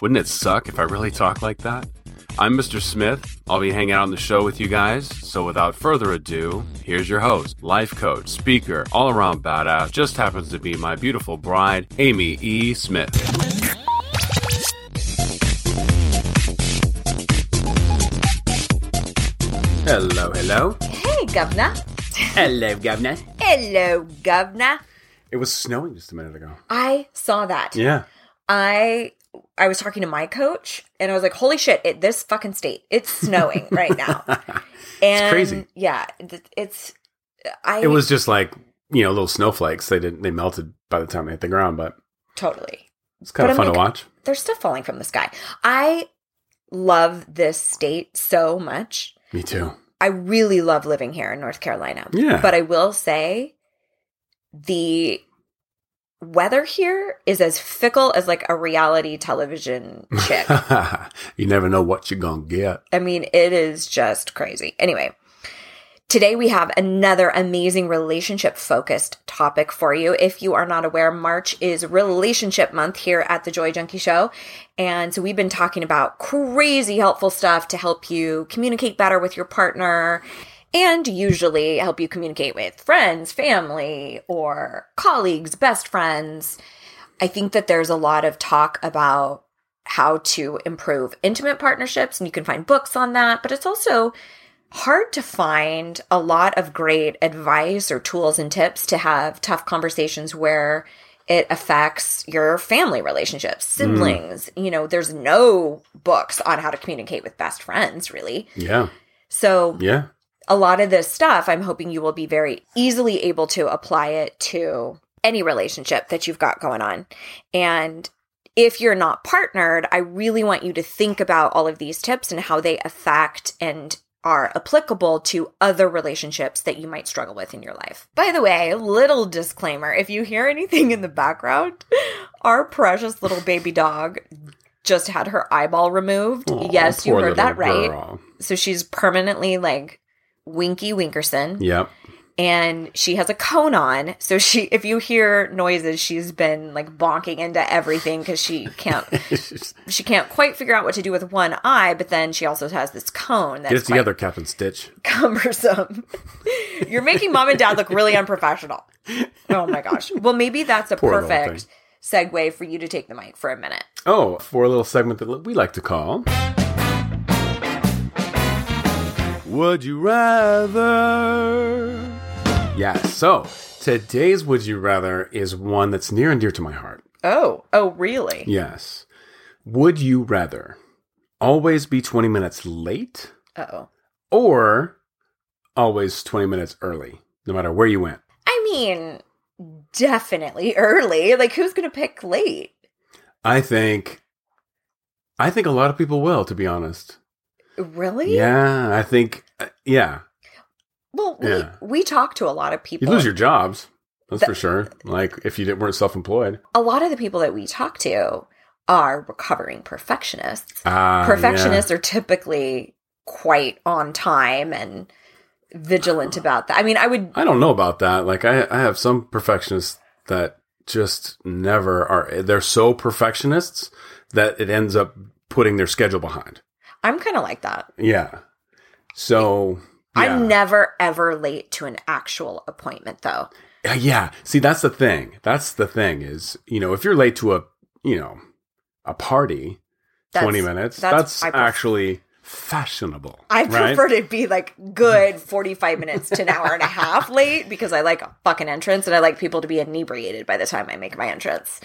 Wouldn't it suck if I really talked like that? I'm Mr. Smith. I'll be hanging out on the show with you guys. So without further ado, here's your host, life coach, speaker, all around badass, just happens to be my beautiful bride, Amy E. Smith. Hello, hello. Hey, Governor. Hello, governor. Hello, Governor. It was snowing just a minute ago. I saw that. Yeah. I I was talking to my coach and I was like, "Holy shit! It, this fucking state, it's snowing right now." And crazy. Yeah, it's. I It was just like, you know, little snowflakes. They didn't they melted by the time they hit the ground, but totally. it's kind But of fun to watch. They're still falling from the sky. I love this state so much. Me too. I really love living here in North Carolina. Yeah. But I will say the weather here is as fickle as like a reality television chick. you never know what you're gonna get. I mean, it is just crazy. Anyway, today we have another amazing relationship focused topic for you. If you are not aware, March is relationship month here at the Joy Junkie Show. And so we've been talking about crazy helpful stuff to help you communicate better with your partner and usually help you communicate with friends, family, or colleagues, best friends. I think that there's a lot of talk about how to improve intimate partnerships, and you can find books on that, but it's also hard to find a lot of great advice or tools and tips to have tough conversations where it affects your family relationships, mm. siblings. You know, there's no books on how to communicate with best friends, really. Yeah. So, Yeah. A lot of this stuff, I'm hoping you will be very easily able to apply it to any relationship that you've got going on. And if you're not partnered, I really want you to think about all of these tips and how they affect and are applicable to other relationships that you might struggle with in your life. By the way, little disclaimer if you hear anything in the background, our precious little baby dog just had her eyeball removed. Yes, you heard that little right so she's permanently like Winky Winkerson, Yep. and she has a cone on. So she, if you hear noises, she's been like bonking into everything because she can't, she can't quite figure out what to do with one eye. But then she also has this cone that's Get quite together, Captain Stitch. cumbersome. You're making mom and dad look really unprofessional. Oh my gosh. Well, maybe that's a Poor perfect segue for you to take the mic for a minute. Oh, for a little segment that we like to call. Would you rather? Yeah, so today's Would You Rather is one that's near and dear to my heart. Oh, oh, really? Yes. Would you rather always be 20 minutes late Oh. or always 20 minutes early, no matter where you went? I mean, definitely early. Like, who's going to pick late? I think I think a lot of people will, to be honest. Really? Yeah, I think uh, yeah. Well, we, Yeah. we talk to a lot of people. You lose your jobs. That's Th- for sure. Like if you didn't, weren't self-employed. a lot of the people that we talk to are recovering perfectionists. Ah, Perfectionists are typically quite on time and vigilant about that. I mean, I would. I don't know about that. Like I, I have some perfectionists that just never are. They're so perfectionists that it ends up putting their schedule behind. I'm kind of like that. Yeah. So yeah. I'm never ever late to an actual appointment, though. Uh, yeah. See, that's the thing. That's the thing is, you know, if you're late to a, you know, a party, That's- 20 minutes, that's- that's, actually fashionable. I right? prefer to be like good 45 minutes to an hour and a half late because I like a fucking entrance and I like people to be inebriated by the time I make my entrance.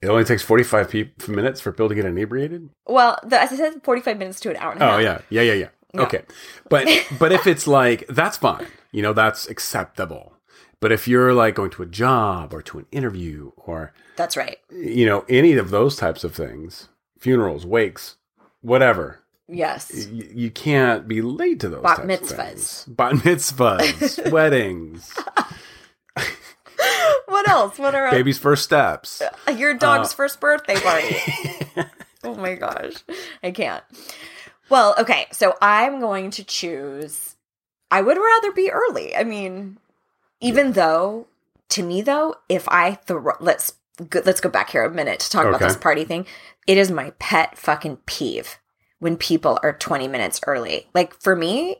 It only takes 45 pe- minutes for Bill to get inebriated. Well, the, as I said, 45 minutes to an hour and a oh, half. Oh yeah, yeah, yeah, yeah. Yeah. Okay, but but if it's like that's fine, you know, that's acceptable. But if you're like going to a job or to an interview or That's right. you know any of those types of things, funerals, wakes, whatever. Yes. Y- you can't be late to those Bat types of mitzvahs. Bat mitzvahs, weddings, what else? What are baby's first steps. your dog's Uh, first birthday party? oh my gosh. I can't. Well, okay. So I'm going to choose. I would rather be early. I mean, even though, to me though, if I throw, let's go, let's go back here a minute to talk about this party thing. It is my pet fucking peeve when people are 20 minutes early. Like for me,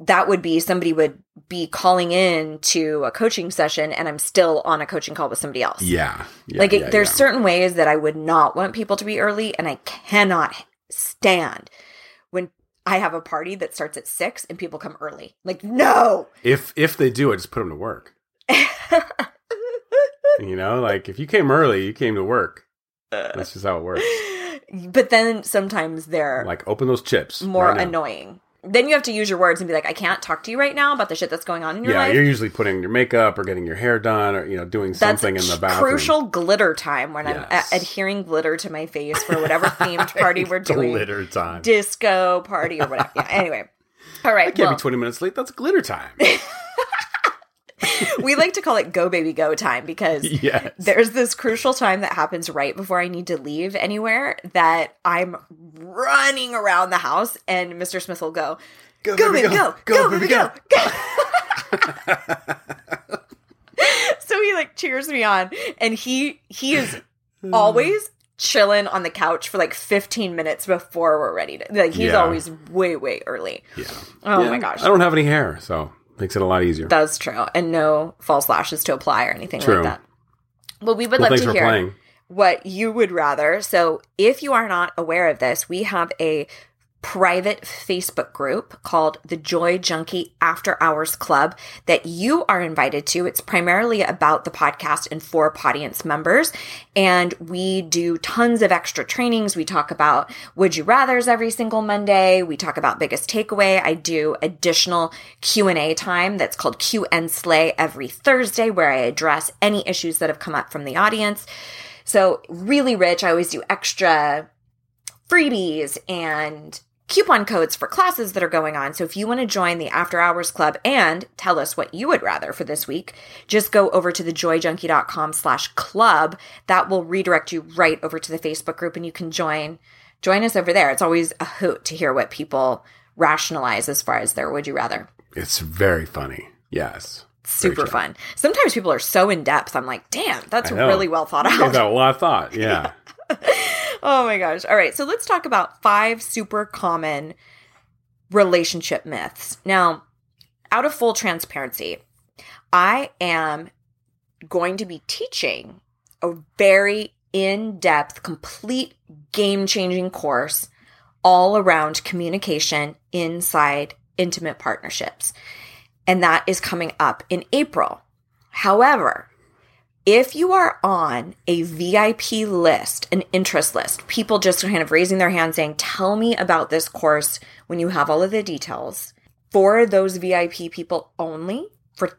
that would be somebody would be calling in to a coaching session and I'm still on a coaching call with somebody else. Yeah. yeah like it, yeah, there's yeah. certain ways that I would not want people to be early and I cannot stand when I have a party that starts at 6 and people come early. Like no. if if they do, I just put them to work. You know, like if you came early, you came to work. Uh. That's just how it works. but then sometimes they're Like open those chips. more right now. annoying. Then you have to use your words and be like, I can't talk to you right now about the shit that's going on in your Yeah, life. Yeah, you're usually putting your makeup or getting your hair done or you know doing That's something in the bathroom. crucial glitter time when uh, Yes. I'm a- adhering glitter to my face for whatever themed party we're doing. Glitter time. Disco party or whatever. Yeah, anyway. All right. I can't well, be 20 minutes late. That's glitter time. we like to call it go baby go time because yes. there's this crucial time that happens right before I need to leave anywhere that I'm running around the house and Mr. Smith will go, Go, go baby go, go, baby go, go. so he like cheers me on and he he is always chilling on the couch for like 15 minutes before we're ready to like he's Yeah. always way way early. Yeah. Oh Yeah, my gosh. I don't have any hair, so makes it a lot easier. That's true. And no false lashes to apply or anything True. like that. Well, we would well, love to hear playing. what you would rather. So, if you are not aware of this, we have a private Facebook group called the Joy Junkie After Hours Club that you are invited to. It's primarily about the podcast and for audience members. And we do tons of extra trainings. We talk about would you rathers every single Monday. We talk about biggest takeaway. I do additional Q&A time that's called Q and Slay every Thursday where I address any issues that have come up from the audience. So really rich. I always do extra freebies and coupon codes for classes that are going on. So if you want to join the After Hours Club and tell us what you would rather for this week, just go over to thejoyjunkie.com slash club. That will redirect you right over to the Facebook group and you can join join us over there. It's always a hoot to hear what people rationalize as far as their would you rather. It's very funny. Yes. Super fun. Sometimes people are so in depth. I'm like, damn, that's really well thought out. that a lot of thought. Yeah. Oh my gosh. All right. So let's talk about five super common relationship myths. Now, out of full transparency, I am going to be teaching a very in depth, complete game changing course all around communication inside intimate partnerships. And that is coming up in April. However, if you are on a VIP list, an interest list, people just kind of raising their hand saying, Tell me about this course when you have all of the details, for those VIP people only, for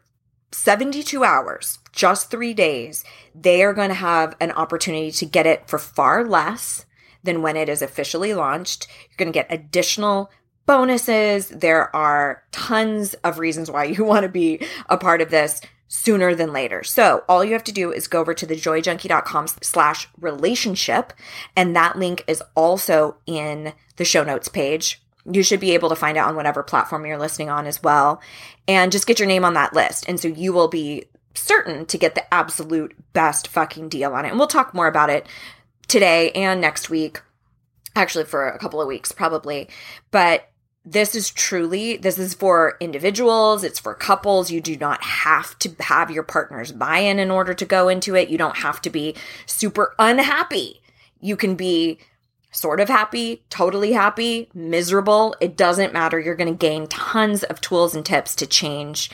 72 hours, just three days, they are going to have an opportunity to get it for far less than when it is officially launched. You're going to get additional bonuses. There are tons of reasons why you want to be a part of this sooner than later. So all you have to do is go over to thejoyjunkie.com slash relationship. And that link is also in the show notes page. You should be able to find it on whatever platform you're listening on as well. And just get your name on that list. And so you will be certain to get the absolute best fucking deal on it. And we'll talk more about it today and next week. Actually, for a couple of weeks, probably. But this is truly this is for individuals it's for couples. You do not have to have your partner's buy-in in order to go into it. You don't have to be super unhappy. You can be sort of happy totally happy miserable. It doesn't matter. You're going to gain tons of tools and tips to change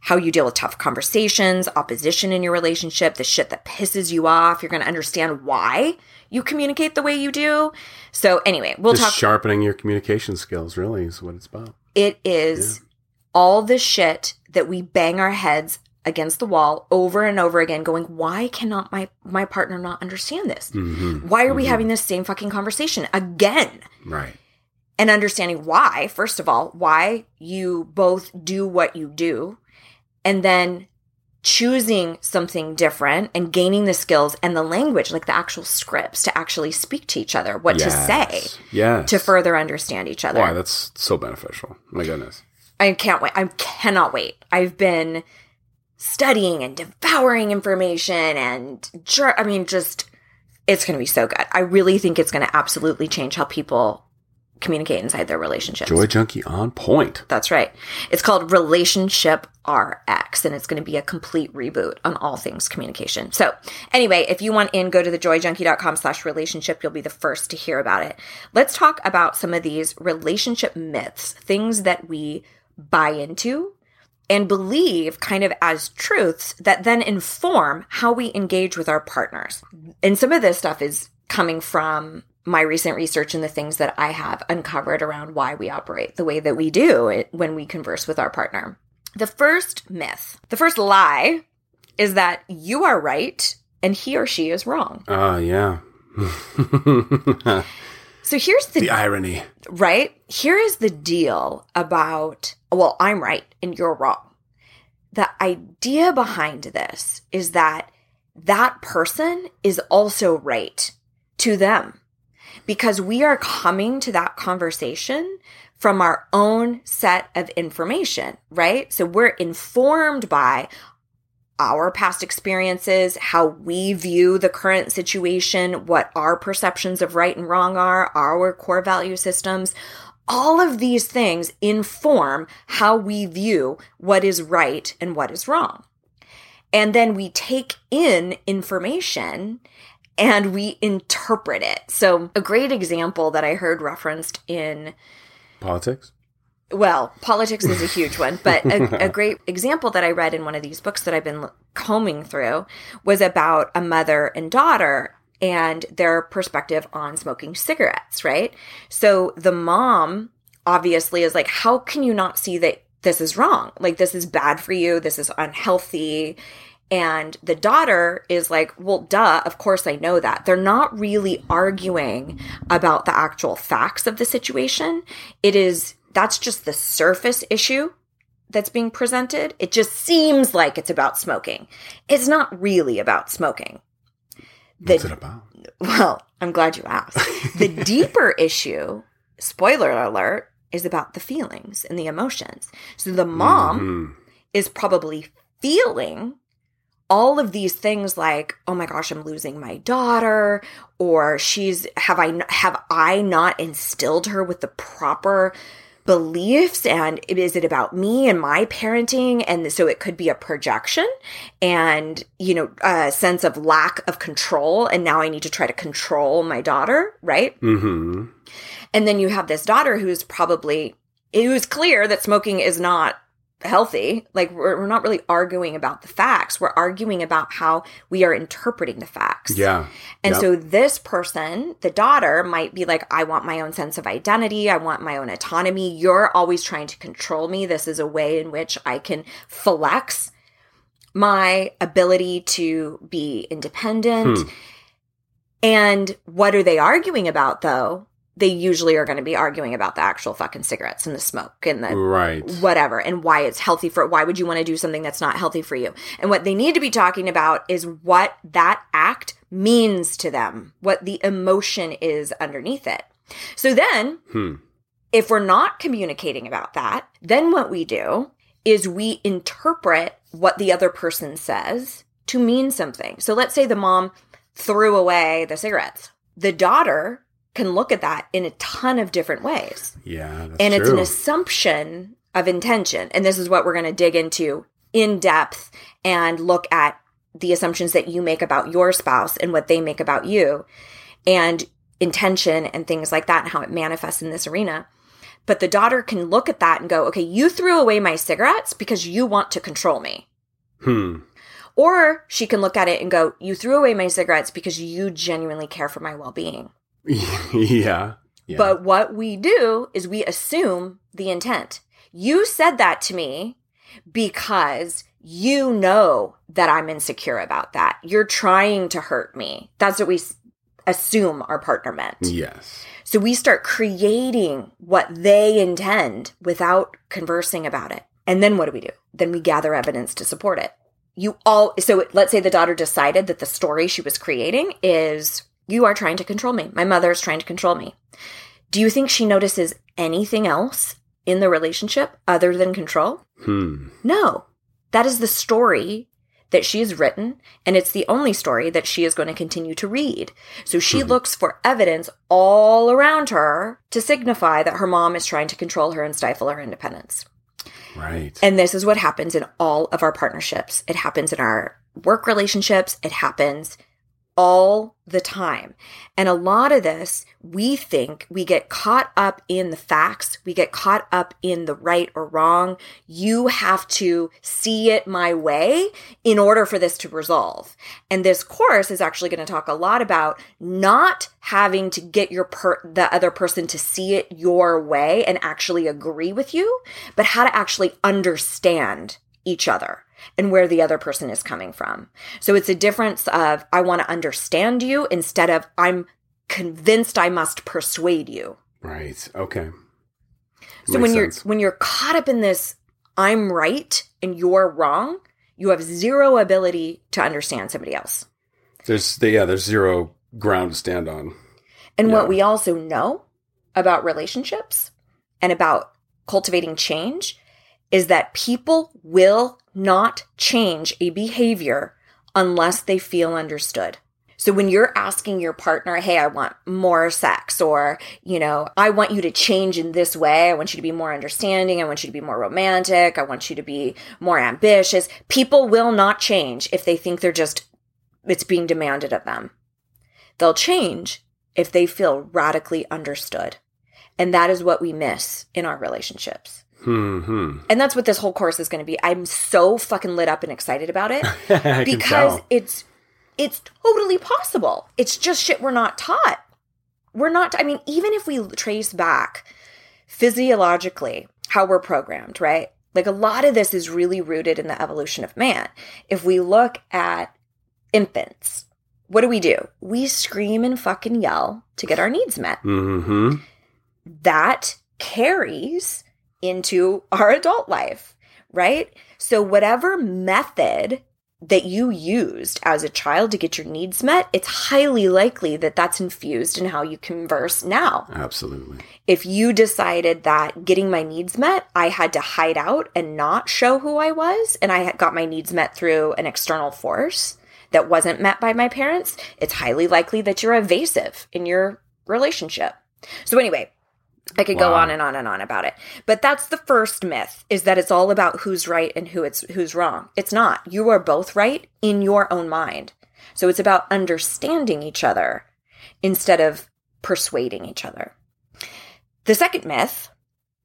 how you deal with tough conversations, opposition in your relationship, the shit that pisses you off. You're going to understand why you communicate the way you do. So, anyway, we'll Just talk. sharpening your communication skills, really, is what it's about. It is all the shit that we bang our heads against the wall over and over again going why cannot my my partner not understand this Mhm. why are we having this same fucking conversation again Right. and understanding why first of all why you both do what you do and then choosing something different and gaining the skills and the language like the actual scripts to actually speak to each other what to say Yes. Yes. to further understand each other Why? That's so beneficial. My goodness. I can't wait. I cannot wait. I've been studying and devouring information and I mean just it's going to be so good. I really think it's going to absolutely change how people communicate inside their relationships. Joy junkie on point. That's right. It's called Relationship RX, and it's going to be a complete reboot on all things communication. So, anyway, if you want in, go to thejoyjunkie.com slash relationship. You'll be the first to hear about it. Let's talk about some of these relationship myths, things that we buy into and believe kind of as truths that then inform how we engage with our partners. And some of this stuff is coming from my recent research and the things that I have uncovered around why we operate the way that we do when we converse with our partner. The first myth, the first lie is that you are right and he or she is wrong. Ah, yeah. So here's the, the irony. right? Here is the deal about, well, I'm right and you're wrong. The idea behind this is that that person is also right to them because we are coming to that conversation from our own set of information, right? So we're informed by our past experiences, how we view the current situation, what our perceptions of right and wrong are, our core value systems. All of these things inform how we view what is right and what is wrong. And then we take in information and we interpret it. So, a great example that I heard referenced in Politics? well, politics is a huge one, but a, a great example that I read in one of these books that I've been combing through was about a mother and daughter and their perspective on smoking cigarettes, right? So the mom obviously is like, how can you not see that this is wrong? Like, this is bad for you, this is unhealthy. And the daughter is like, well, duh, of course I know that. They're not really arguing about the actual facts of the situation. It is, that's just the surface issue that's being presented. It just seems like it's about smoking. It's not really about smoking. The- What's it about? well, I'm glad you asked. The deeper issue, spoiler alert, is about the feelings and the emotions. So the mom Mhm. is probably feeling all of these things like oh my gosh i'm losing my daughter or she's have i have i not instilled her with the proper beliefs? And is it about me and my parenting? And so it could be a projection and you know a sense of lack of control. And now i need to try to control my daughter right? Mhm. and then you have this daughter who's probably it was clear that smoking is not healthy. Like we're, we're not really arguing about the facts. We're arguing about how we are interpreting the facts. Yeah. And Yep. so this person, the daughter, might be like, I want my own sense of identity. I want my own autonomy. You're always trying to control me. This is a way in which I can flex my ability to be independent. Hmm. And what are they arguing about though? They usually are going to be arguing about the actual fucking cigarettes and the smoke and the Right. whatever and why it's healthy for why would you want to do something that's not healthy for you and what they need to be talking about is what that act means to them what the emotion is underneath it so then Hmm. if we're not communicating about that then what we do is we interpret what the other person says to mean something so let's say the mom threw away the cigarettes the daughter can look at that in a ton of different ways. Yeah. That's and it's an assumption of intention. And this is what we're going to dig into in depth and look at the assumptions that you make about your spouse and what they make about you and intention and things like that and how it manifests in this arena. But the daughter can look at that and go okay you threw away my cigarettes because you want to control me. Hmm. or she can look at it and go you threw away my cigarettes because you genuinely care for my well-being yeah. Yeah. But what we do is we assume the intent. You said that to me because you know that I'm insecure about that. You're trying to hurt me. That's what we assume our partner meant. Yes. So we start creating what they intend without conversing about it. And then what do we do? Then we gather evidence to support it. You all, so let's say the daughter decided that the story she was creating is you are trying to control me. My mother is trying to control me. Do you think she notices anything else in the relationship other than control? Hmm. No. That is the story that she has written, and it's the only story that she is going to continue to read. So she looks for evidence all around her to signify that her mom is trying to control her and stifle her independence. Right. And this is what happens in all of our partnerships. It happens in our work relationships. It happens all the time. And a lot of this, we think we get caught up in the facts. We get caught up in the right or wrong. You have to see it my way in order for this to resolve. And this course is actually going to talk a lot about not having to get your per- the other person to see it your way and actually agree with you, but how to actually understand each other and where the other person is coming from. So it's a difference of I want to understand you instead of I'm convinced I must persuade you. Right. Okay. So Makes when you're when you're caught up in this I'm right and you're wrong, you have zero ability to understand somebody else. there's yeah, there's zero ground to stand on. And Yeah. what we also know about relationships and about cultivating change is that people will not change a behavior unless they feel understood. So when you're asking your partner, hey, I want more sex, or, you know, I want you to change in this way. I want you to be more understanding. I want you to be more romantic. I want you to be more ambitious. People will not change if they think they're just, it's being demanded of them. They'll change if they feel radically understood. And that is what we miss in our relationships. Hmm. And that's what this whole course is going to be. I'm so fucking lit up and excited about it because it's it's totally possible. It's just shit we're not taught. We're not I mean even if we trace back physiologically how we're programmed, right? Like a lot of this is really rooted in the evolution of man. If we look at infants, what do we do? We scream and fucking yell to get our needs met Mm-hmm. that carries into our adult life, right? So, whatever method that you used as a child to get your needs met, it's highly likely that that's infused in how you converse now. Absolutely. If you decided that getting my needs met, I had to hide out and not show who I was, and I got my needs met through an external force that wasn't met by my parents, it's highly likely that you're evasive in your relationship. So, anyway, I could go on and on and on about it. But that's the first myth is that it's all about who's right and who it's who's wrong. It's not. You are both right in your own mind. So it's about understanding each other instead of persuading each other. The second myth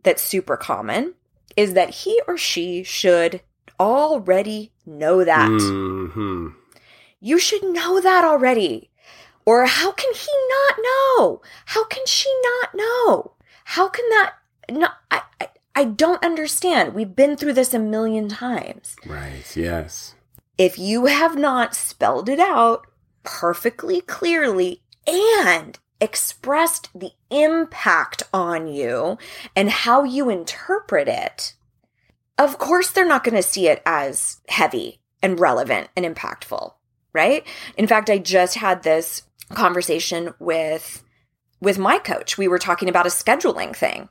that's super common is that he or she should already know that. Mm-hmm. You should know that already. Or how can he not know? How can she not know? How can that no I, I I don't understand. We've been through this a million times. Right. Yes. If you have not spelled it out perfectly clearly and expressed the impact on you and how you interpret it, of course they're not going to see it as heavy and relevant and impactful, right? In fact, I just had this conversation with with my coach. We were talking about a scheduling thing.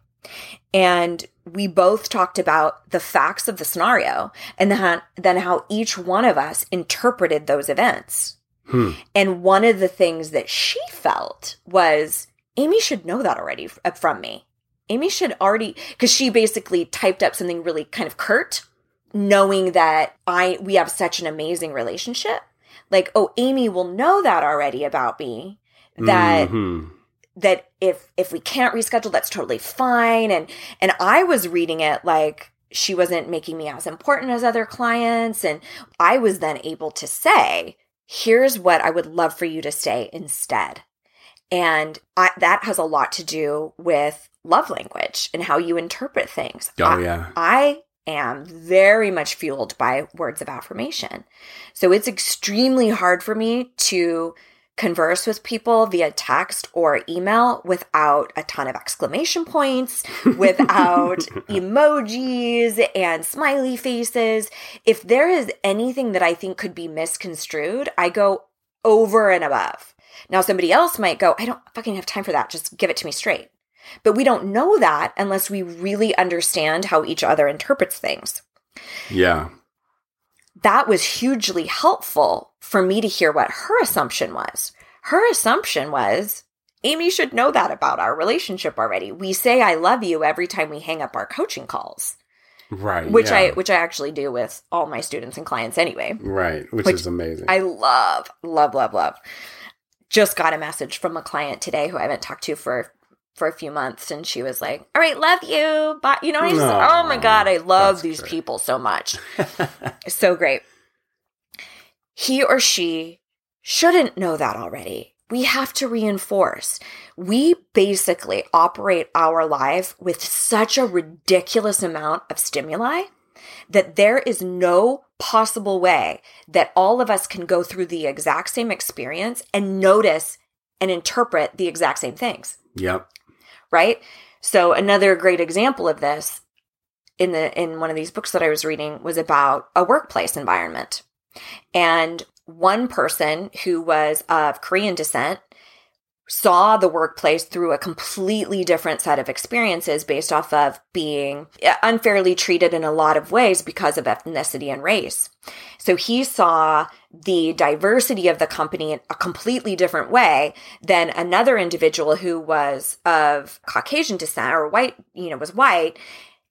And we both talked about the facts of the scenario and then, then how each one of us interpreted those events. Hmm. And one of the things that she felt was Amy should know that already uh, from me. Amy should already, because she basically typed up something really kind of curt, knowing that I we have such an amazing relationship. Like, oh, Amy will know that already about me. That Mhm. That if if we can't reschedule that's totally fine and and i was reading it like she wasn't making me as important as other clients and i was then able to say here's what i would love for you to say instead and I, that has a lot to do with love language and how you interpret things Oh I- yeah. I am very much fueled by words of affirmation. So it's extremely hard for me to converse with people via text or email without a ton of exclamation points, without emojis and smiley faces. If there is anything that I think could be misconstrued, I go over and above. Now, somebody else might go, I don't fucking have time for that. Just give it to me straight. But we don't know that unless we really understand how each other interprets things. Yeah. That was hugely helpful for me to hear what her assumption was. Her assumption was Amy should know that about our relationship already. We say I love you every time we hang up our coaching calls. Right. Which yeah. I which I actually do with all my students and clients anyway. Right, which, which is amazing. I love, love, love, love. Just got a message from a client today who I haven't talked to for for a few months and she was like, "All right, love you." But you know, I just Aw, oh my god, I love these great. people so much. so great. He or she shouldn't know that already. We have to reinforce. We basically operate our life with such a ridiculous amount of stimuli that there is no possible way that all of us can go through the exact same experience and notice and interpret the exact same things yep. right? So another great example of this in the in one of these books that I was reading was about a workplace environment. And one person who was of Korean descent saw the workplace through a completely different set of experiences based off of being uh, unfairly treated in a lot of ways because of ethnicity and race. So he saw the diversity of the company in a completely different way than another individual who was of Caucasian descent or white, you know, was white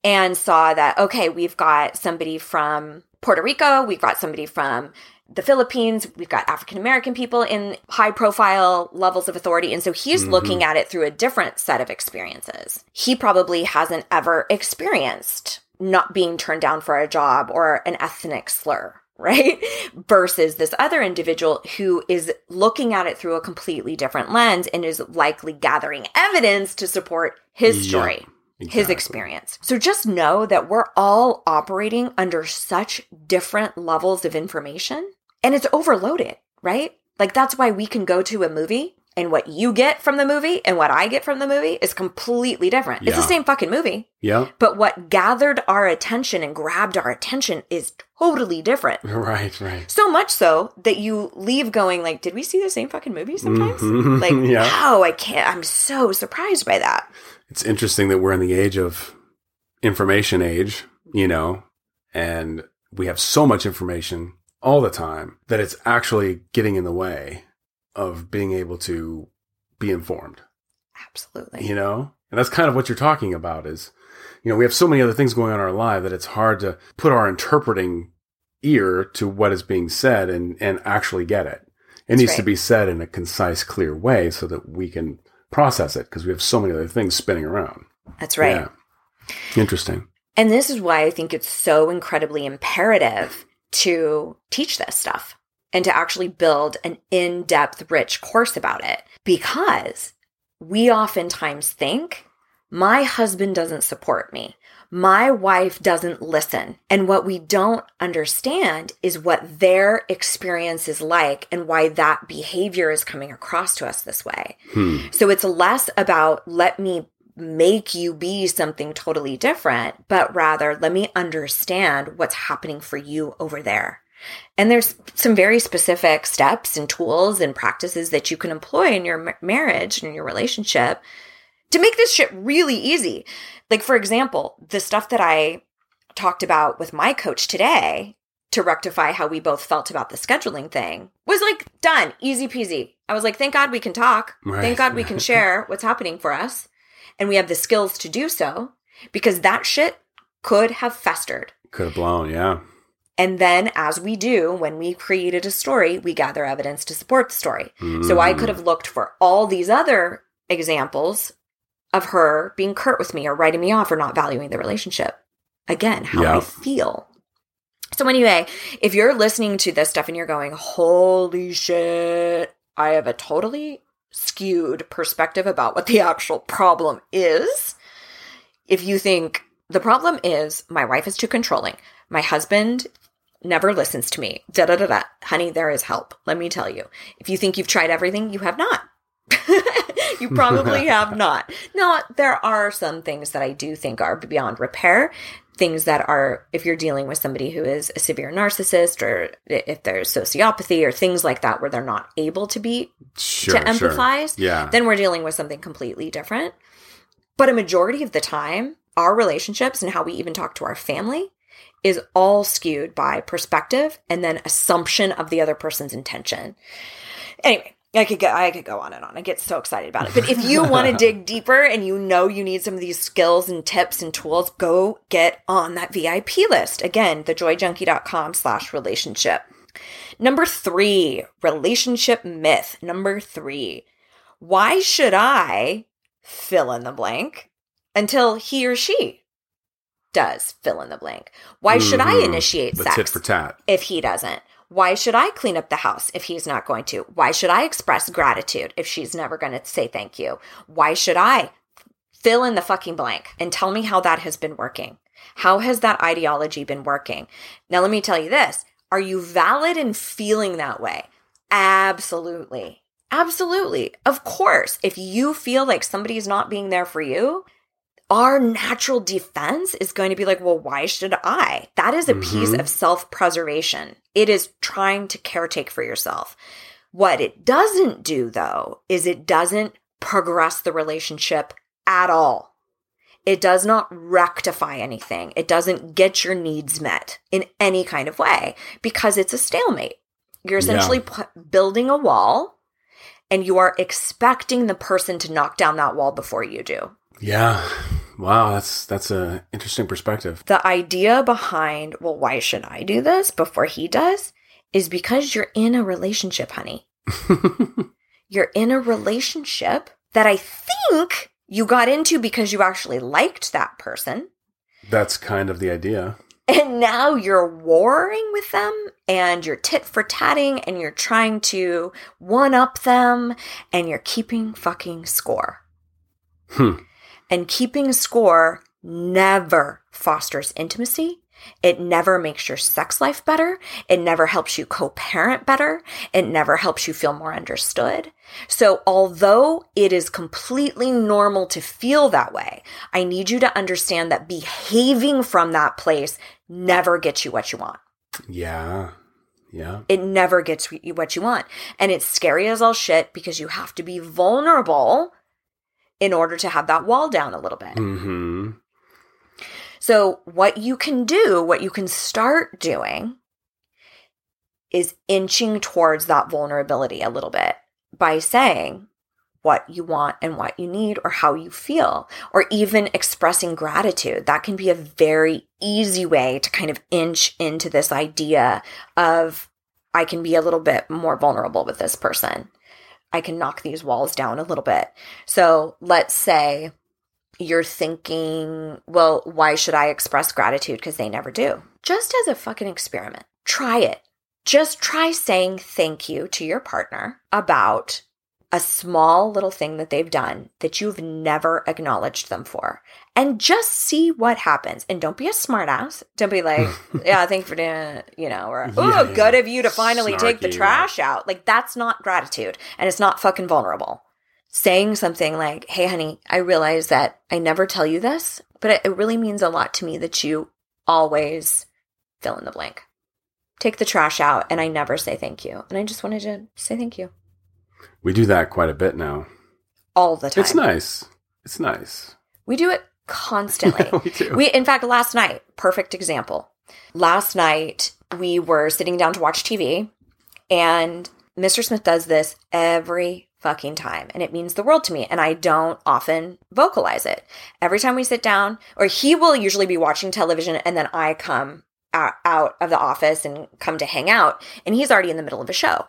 and saw that, okay, we've got somebody from Puerto Rico, we've got somebody from the Philippines, we've got African American people in high profile levels of authority. And so he's Mhm. looking at it through a different set of experiences. He probably hasn't ever experienced not being turned down for a job or an ethnic slur. Right? Versus this other individual who is looking at it through a completely different lens and is likely gathering evidence to support his Yeah, story his experience. So just know that we're all operating under such different levels of information and it's overloaded, right? Like that's why we can go to a movie and what you get from the movie and what I get from the movie is completely different. It's the same fucking movie, Yeah. but what gathered our attention and grabbed our attention is totally different. Right, right. So much so that you leave going like, did we see the same fucking movie sometimes? Mhm. Like, Yeah. wow, I can't. I'm so surprised by that. It's interesting that we're in the age of information age, you know, and we have so much information all the time that it's actually getting in the way of being able to be informed, Absolutely. you know? And that's kind of what you're talking about is, you know, we have so many other things going on in our life that it's hard to put our interpreting ear to what is being said and, and actually get it. It That's needs to be said in a concise, clear way so that we can process it because we have so many other things spinning around. That's right. Yeah. Interesting. And this is why I think it's so incredibly imperative to teach this stuff and to actually build an in depth, rich course about it. Because we oftentimes think, my husband doesn't support me. My wife doesn't listen. And what we don't understand is what their experience is like and why that behavior is coming across to us this way. Hmm. So it's less about let me make you be something totally different, but rather let me understand what's happening for you over there. And there's some very specific steps and tools and practices that you can employ in your marriage and your relationship to make this shit really easy. Like, for example, the stuff that I talked about with my coach today to rectify how we both felt about the scheduling thing was like done, easy peasy. I was like, thank God we can talk. Right. Thank God we can share what's happening for us. And we have the skills to do so because that shit could have festered. Could have blown, yeah. And then, as we do when we created a story, we gather evidence to support the story. So I Mm. could have looked for all these other examples of her being curt with me or writing me off or not valuing the relationship. Again, how I Yeah. feel. So, anyway, if you're listening to this stuff and you're going, holy shit, I have a totally skewed perspective about what the actual problem is. If you think The problem is my wife is too controlling. My husband never listens to me. Da da da da. Honey, there is help. Let me tell you. If you think you've tried everything, you have not. you probably have not. No, there are some things that I do think are beyond repair. Things that are, if you're dealing with somebody who is a severe narcissist or if there's sociopathy or things like that where they're not able to be, Sure, to sure. empathize, Yeah. then we're dealing with something completely different. But a majority of the time, our relationships and how we even talk to our family is all skewed by perspective and then assumption of the other person's intention. Anyway, I could go I could go on and on. I get so excited about it. But if you want to dig deeper and you know you need some of these skills and tips and tools, go get on that VIP list. Again, thejoyjunkie.com slash relationship. Number three, relationship myth. Number three, why should I fill in the blank until he or she does fill in the blank? Why should I Mhm. initiate The sex tit for tat. if he doesn't? Why should I clean up the house if he's not going to? Why should I express gratitude if she's never going to say thank you? Why should I fill in the fucking blank and tell me how that has been working? How has that ideology been working? Now, let me tell you this are you valid in feeling that way? Absolutely. Absolutely. Of course, if you feel like somebody's not being there for you, our natural defense is going to be like, well, why should I? That is a piece Mhm. of self preservation. It is trying to caretake for yourself. What it doesn't do, though, is it doesn't progress the relationship at all. It does not rectify anything. It doesn't get your needs met in any kind of way because it's a stalemate. You're Yeah. essentially building a wall and you are expecting the person to knock down that wall before you do. Yeah. Wow, that's that's a interesting perspective. The idea behind, well, why should I do this before he does? Is because you're in a relationship, honey. You're in a relationship that I think you got into because you actually liked that person. that's kind of the idea. And now you're warring with them and you're tit for tatting and you're trying to one up them and you're keeping fucking score. Hmm. And keeping score never fosters intimacy. It never makes your sex life better. It never helps you co parent better. It never helps you feel more understood. So, although it is completely normal to feel that way, I need you to understand that behaving from that place never gets you what you want. Yeah. Yeah. It never gets you what you want. And it's scary as all shit because you have to be vulnerable in order to have that wall down a little bit. Mm-hmm. So, what you can do, what you can start doing is inching towards that vulnerability a little bit by saying what you want and what you need or how you feel, or even expressing gratitude. That can be a very easy way to kind of inch into this idea of I can be a little bit more vulnerable with this person. I can knock these walls down a little bit. So, let's say you're thinking, well, why should I express gratitude? Because they never do. Just as a fucking experiment, try it. Just try saying thank you to your partner about a small little thing that they've done that you've never acknowledged them for. And just see what happens. And don't be a smartass. Don't be like, yeah, thank you for doing it, you know, or, oh, Yeah, good of you to finally take the trash out. Like, that's not gratitude. And it's not fucking vulnerable saying something like, Hey, honey, I realize that I never tell you this, but it, it really means a lot to me that you always fill in the blank. Take the trash out, and I never say thank you. And I just wanted to say thank you We do that quite a bit now. all the time. It's nice. It's nice. We do it constantly. we do. We, in fact, last night, perfect example. Last night, we were sitting down to watch TV, and Mr. Smith does this every fucking time, and it means the world to me. And I don't often vocalize it. Every time we sit down, or he will usually be watching television, and then I come out, out of the office and come to hang out, and he's already in the middle of a show.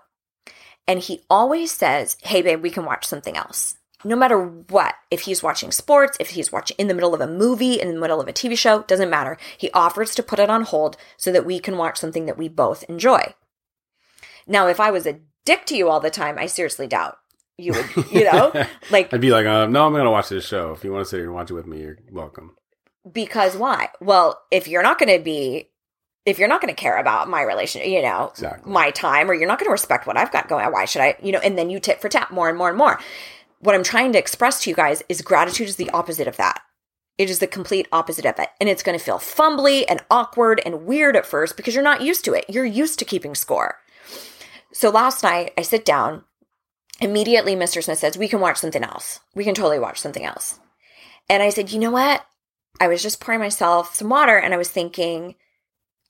And he always says, Hey, babe, we can watch something else no matter what, if he's watching sports, if he's watching in the middle of a movie, in the middle of a TV show, doesn't matter. He offers to put it on hold so that we can watch something that we both enjoy. Now, if I was a dick to you all the time, I seriously doubt you would, you know, like I'd be like, uh, no, I'm going to watch this show. If you want to sit here and watch it with me, you're welcome. Because why? Well, if you're not going to be, if you're not going to care about my relationship, you know, Exactly. my time, or you're not going to respect what I've got going on, why should I, you know, and then you tit for tat more and more and more. What I'm trying to express to you guys is gratitude is the opposite of that. It is the complete opposite of it. And it's going to feel fumbly and awkward and weird at first because you're not used to it. You're used to keeping score. So last night, I sit down. Immediately, Mr. Smith says, We can watch something else. We can totally watch something else. And I said, You know what? I was just pouring myself some water and I was thinking,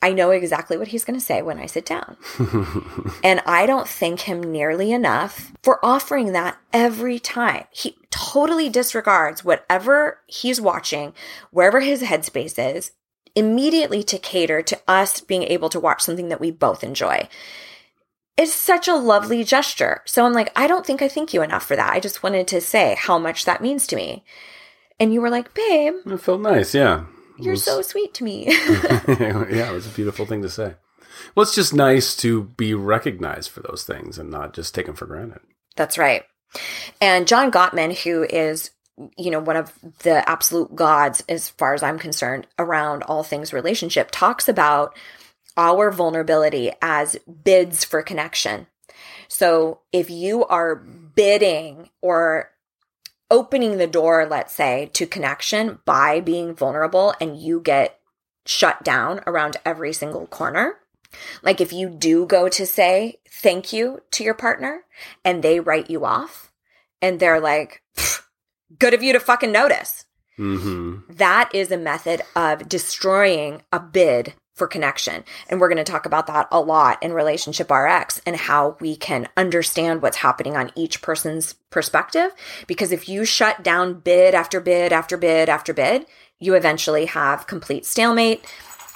I know exactly what he's going to say when I sit down. And I don't thank him nearly enough for offering that every time. He totally disregards whatever he's watching, wherever his headspace is, immediately to cater to us being able to watch something that we both enjoy. It's such a lovely gesture. So I'm like, I don't think I thank you enough for that. I just wanted to say how much that means to me. And you were like, babe, it felt nice. Yeah. You're was- so sweet to me. yeah, it was a beautiful thing to say. Well, it's just nice to be recognized for those things and not just taken for granted. That's right. And John Gottman, who is, you know, one of the absolute gods as far as I'm concerned around all things relationship, talks about our vulnerability as bids for connection. So if you are bidding or opening the door, let's say, to connection by being vulnerable and you get shut down around every single corner, like if you do go to say thank you to your partner and they write you off and they're like, good of you to fucking notice. hmm That is a method of destroying a bid for connection. And we're going to talk about that a lot in Relationship RX and how we can understand what's happening on each person's perspective. Because if you shut down bid after bid after bid after bid, you eventually have complete stalemate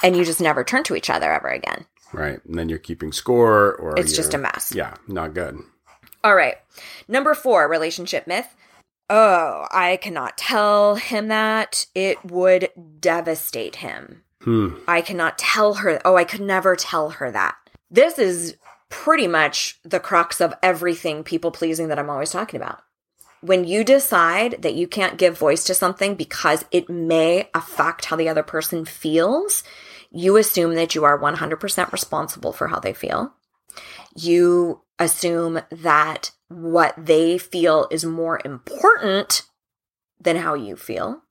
and you just never turn to each other ever again. Right. And then you're keeping score or It's just a mess. Yeah, not good. All right. Number four, relationship myth. Oh, I cannot tell him that. It would devastate him. Hmm. I cannot tell her. Oh, I could never tell her that. This is pretty much the crux of everything people pleasing that I'm always talking about. When you decide that you can't give voice to something because it may affect how the other person feels, you assume that you are 100% responsible for how they feel. You assume that what they feel is more important than how you feel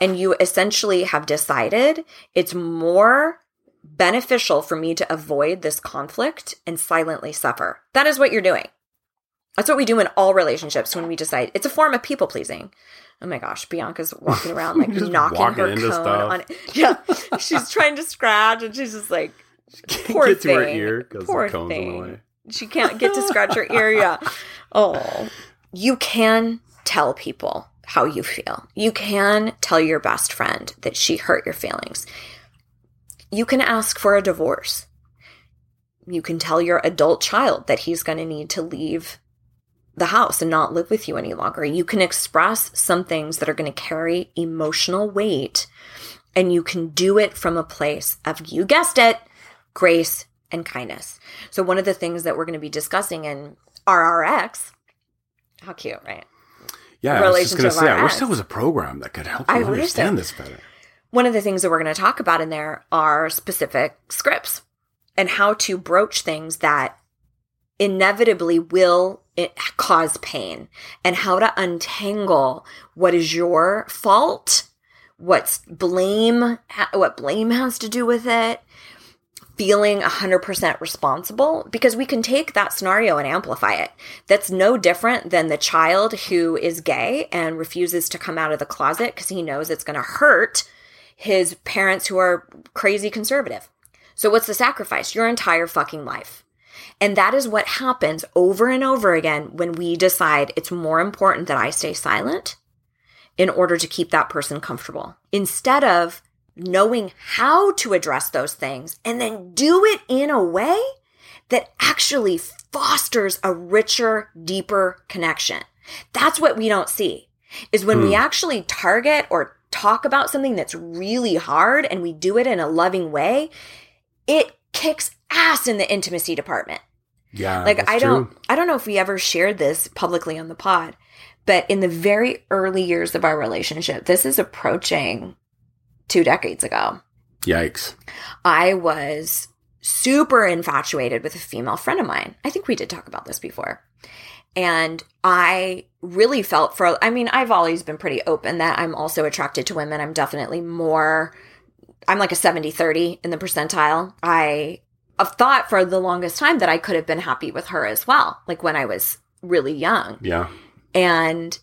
and you essentially have decided it's more beneficial for me to avoid this conflict and silently suffer. That is what you're doing. That's what we do in all relationships when we decide it's a form of people pleasing. Oh my gosh, Bianca's walking around like knocking walking her cone stuff. on it. Yeah, she's trying to scratch and she's just like, Can't Poor get to her thing. ear because Poor the cone's in thing. the way. she can't get to scratch her ear. Yeah. Oh, you can tell people how you feel. You can tell your best friend that she hurt your feelings. You can ask for a divorce. You can tell your adult child that he's going to need to leave the house and not live with you any longer. You can express some things that are going to carry emotional weight, and you can do it from a place of, you guessed it, grace and kindness. So, one of the things that we're going to be discussing in RRX, how cute, right? Yeah, I was just going to say, I wish there was a program that could help you wish understand this better. One of the things that we're going to talk about in there are specific scripts and how to broach things that inevitably will it cause pain and how to untangle what is your fault, what's blame, what blame has to do with it, feeling 100% responsible because we can take that scenario and amplify it. That's no different than the child who is gay and refuses to come out of the closet because he knows it's going to hurt his parents who are crazy conservative. So, what's the sacrifice? Your entire fucking life. And that is what happens over and over again when we decide it's more important that I stay silent in order to keep that person comfortable instead of knowing how to address those things and then do it in a way that actually fosters a richer, deeper connection. That's what we don't see is when we hmm. actually target or talk about something that's really hard and we do it in a loving way, it kicks ass in the intimacy department. Yeah, like i don't i don't know if we ever shared this publicly on the pod but in the very early years of our relationship this is approaching two decades ago. Yikes. I was super infatuated with a female friend of mine. I think we did talk about this before. And I really felt for, I mean, I've always been pretty open that I'm also attracted to women. I'm definitely more, I'm like a 70 30 in the percentile. I have thought for the longest time that I could have been happy with her as well, like when I was really young. Yeah. And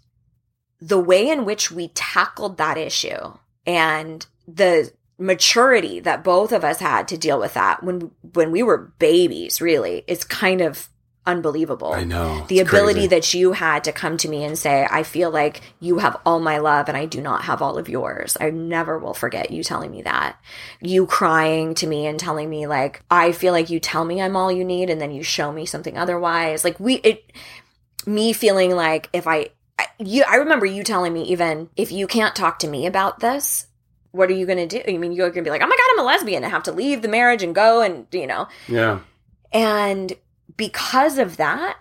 the way in which we tackled that issue and the maturity that both of us had to deal with that when when we were babies really is kind of unbelievable. I know. The ability crazy. that you had to come to me and say, I feel like you have all my love and I do not have all of yours. I never will forget you telling me that. You crying to me and telling me, like, I feel like you tell me I'm all you need and then you show me something otherwise. Like, we, it, me feeling like if I, I- you, I remember you telling me even if you can't talk to me about this, what are you going to do? I mean, you're going to be like, oh my God, I'm a lesbian I have to leave the marriage and go and, you know, Yeah. and because of that,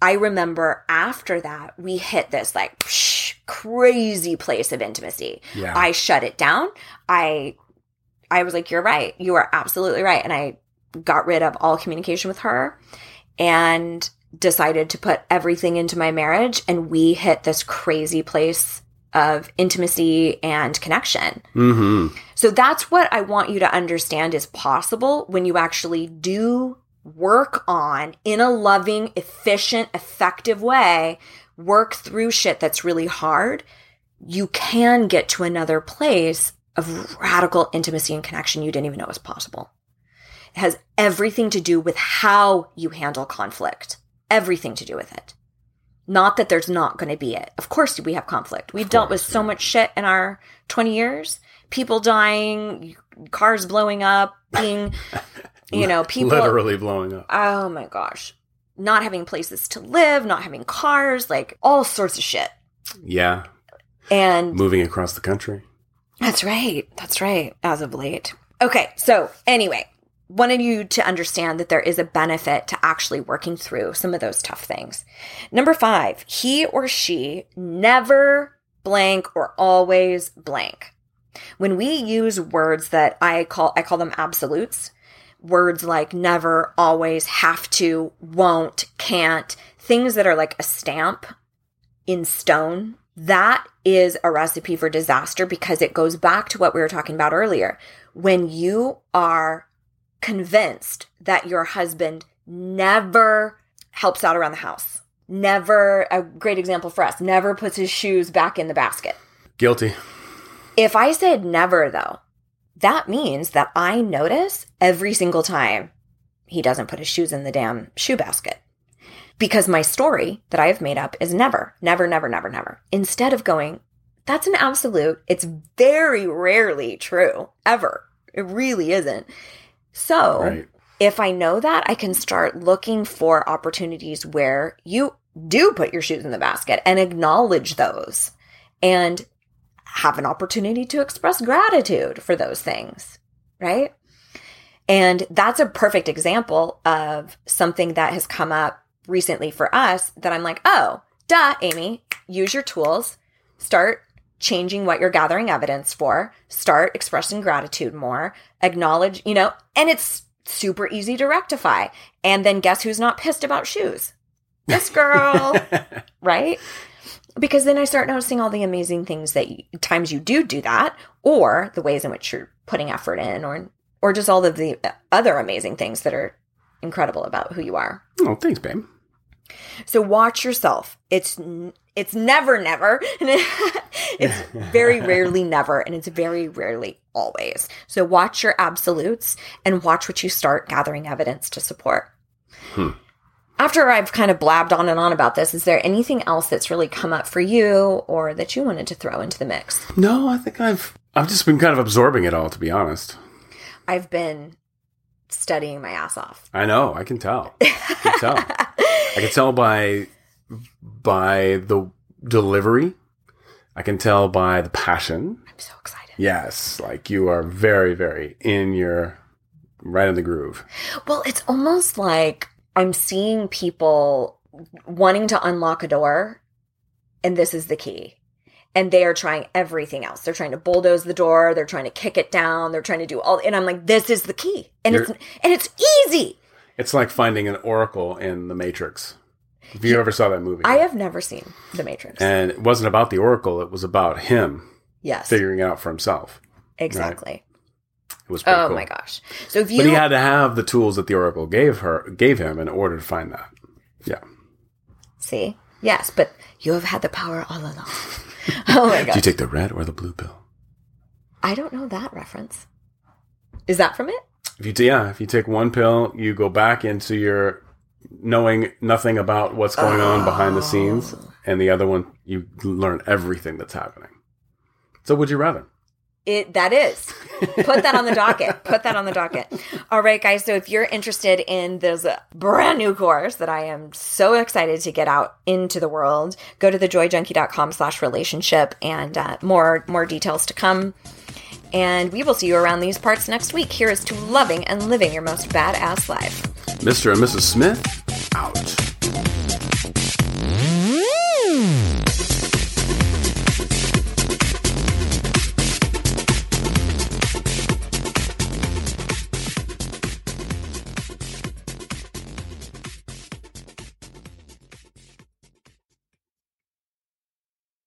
I remember after that, we hit this like psh, crazy place of intimacy. Yeah. I shut it down. I I was like, You're right. You are absolutely right. And I got rid of all communication with her and decided to put everything into my marriage. And we hit this crazy place of intimacy and connection. mm-hmm. So that's what I want you to understand is possible when you actually do work on in a loving, efficient, effective way, work through shit that's really hard. You can get to another place of radical intimacy and connection you didn't even know was possible. It has everything to do with how you handle conflict. Everything to do with it. Not that there's not going to be it. Of course, we have conflict. We've dealt with so yeah. much shit in our 20 years. People dying, cars blowing up, being, you know, people. literally blowing up. Oh my gosh. Not having places to live, not having cars, like all sorts of shit. Yeah. And Moving across the country. that's right. That's right. As of late. Okay. So, anyway, wanted you to understand that there is a benefit to actually working through some of those tough things. Number five, he or she never blank or always blank. When we use words that I call, I call them absolutes, words like never, always, have to, won't, can't, things that are like a stamp in stone, that is a recipe for disaster because it goes back to what we were talking about earlier. When you are convinced that your husband never helps out around the house, never, a great example for us, never puts his shoes back in the basket. Guilty. If I said never, though, that means that I notice every single time he doesn't put his shoes in the damn shoe basket. Because my story that I have made up is never, never, never, never, never. Instead of going, that's an absolute, it's very rarely true, ever. It really isn't. So, Right. if I know that, I can start looking for opportunities where you do put your shoes in the basket and acknowledge those and have an opportunity to express gratitude for those things, right? And that's a perfect example of something that has come up recently for us that I'm like, oh, duh, Amy, use your tools, start changing what you're gathering evidence for, start expressing gratitude more, acknowledge, you know, and it's super easy to rectify. And then guess who's not pissed about shoes? This girl, right? Because then I start noticing all the amazing things that you, times you do do that, or the ways in which you're putting effort in, or or just all of the uh, other amazing things that are incredible about who you are. oh, thanks, babe. So watch yourself. It's it's never never. it's very rarely never and it's very rarely always. So watch your absolutes and watch what you start gathering evidence to support. Hmm. After I've kind of blabbed on and on about this, is there anything else that's really come up for you or that you wanted to throw into the mix? No, I think I've I've just been kind of absorbing it all, to be honest. I've been studying my ass off. I know. I can tell. I can tell. I can tell by by the delivery. I can tell by the passion. I'm so excited. Yes, like you are very, very in your right in the groove. Well, it's almost like I'm seeing people wanting to unlock a door, and this is the key. and they are trying everything else. They're trying to bulldoze the door, they're trying to kick it down, they're trying to do all and I'm like this is the key. And You're- it's and it's easy. It's like finding an oracle in the Matrix. If you ever saw that movie, I have never seen The Matrix. and it wasn't about the oracle; it was about him yes. figuring it out for himself. exactly. It was pretty Oh cool. my gosh. So if you But he had to have the tools that the oracle gave her, gave him, in order to find that. Yeah. see. Yes, but you have had the power all along. oh my gosh. Do you take the red or the blue pill? I don't know that reference. Is that from it? If you t- yeah, if you take one pill, you go back into your knowing nothing about what's going on behind the scenes, and the other one you learn everything that's happening. So, would you rather? It that is. Put that on the docket. Put that on the docket. All right, guys. So if you're interested in this brand new course that I am so excited to get out into the world, go to thejoyjunkie.com slash relationship and uh, more more details to come. And we will see you around these parts next week. Here is to loving and living your most badass life. Mr. and Mrs. Smith, out.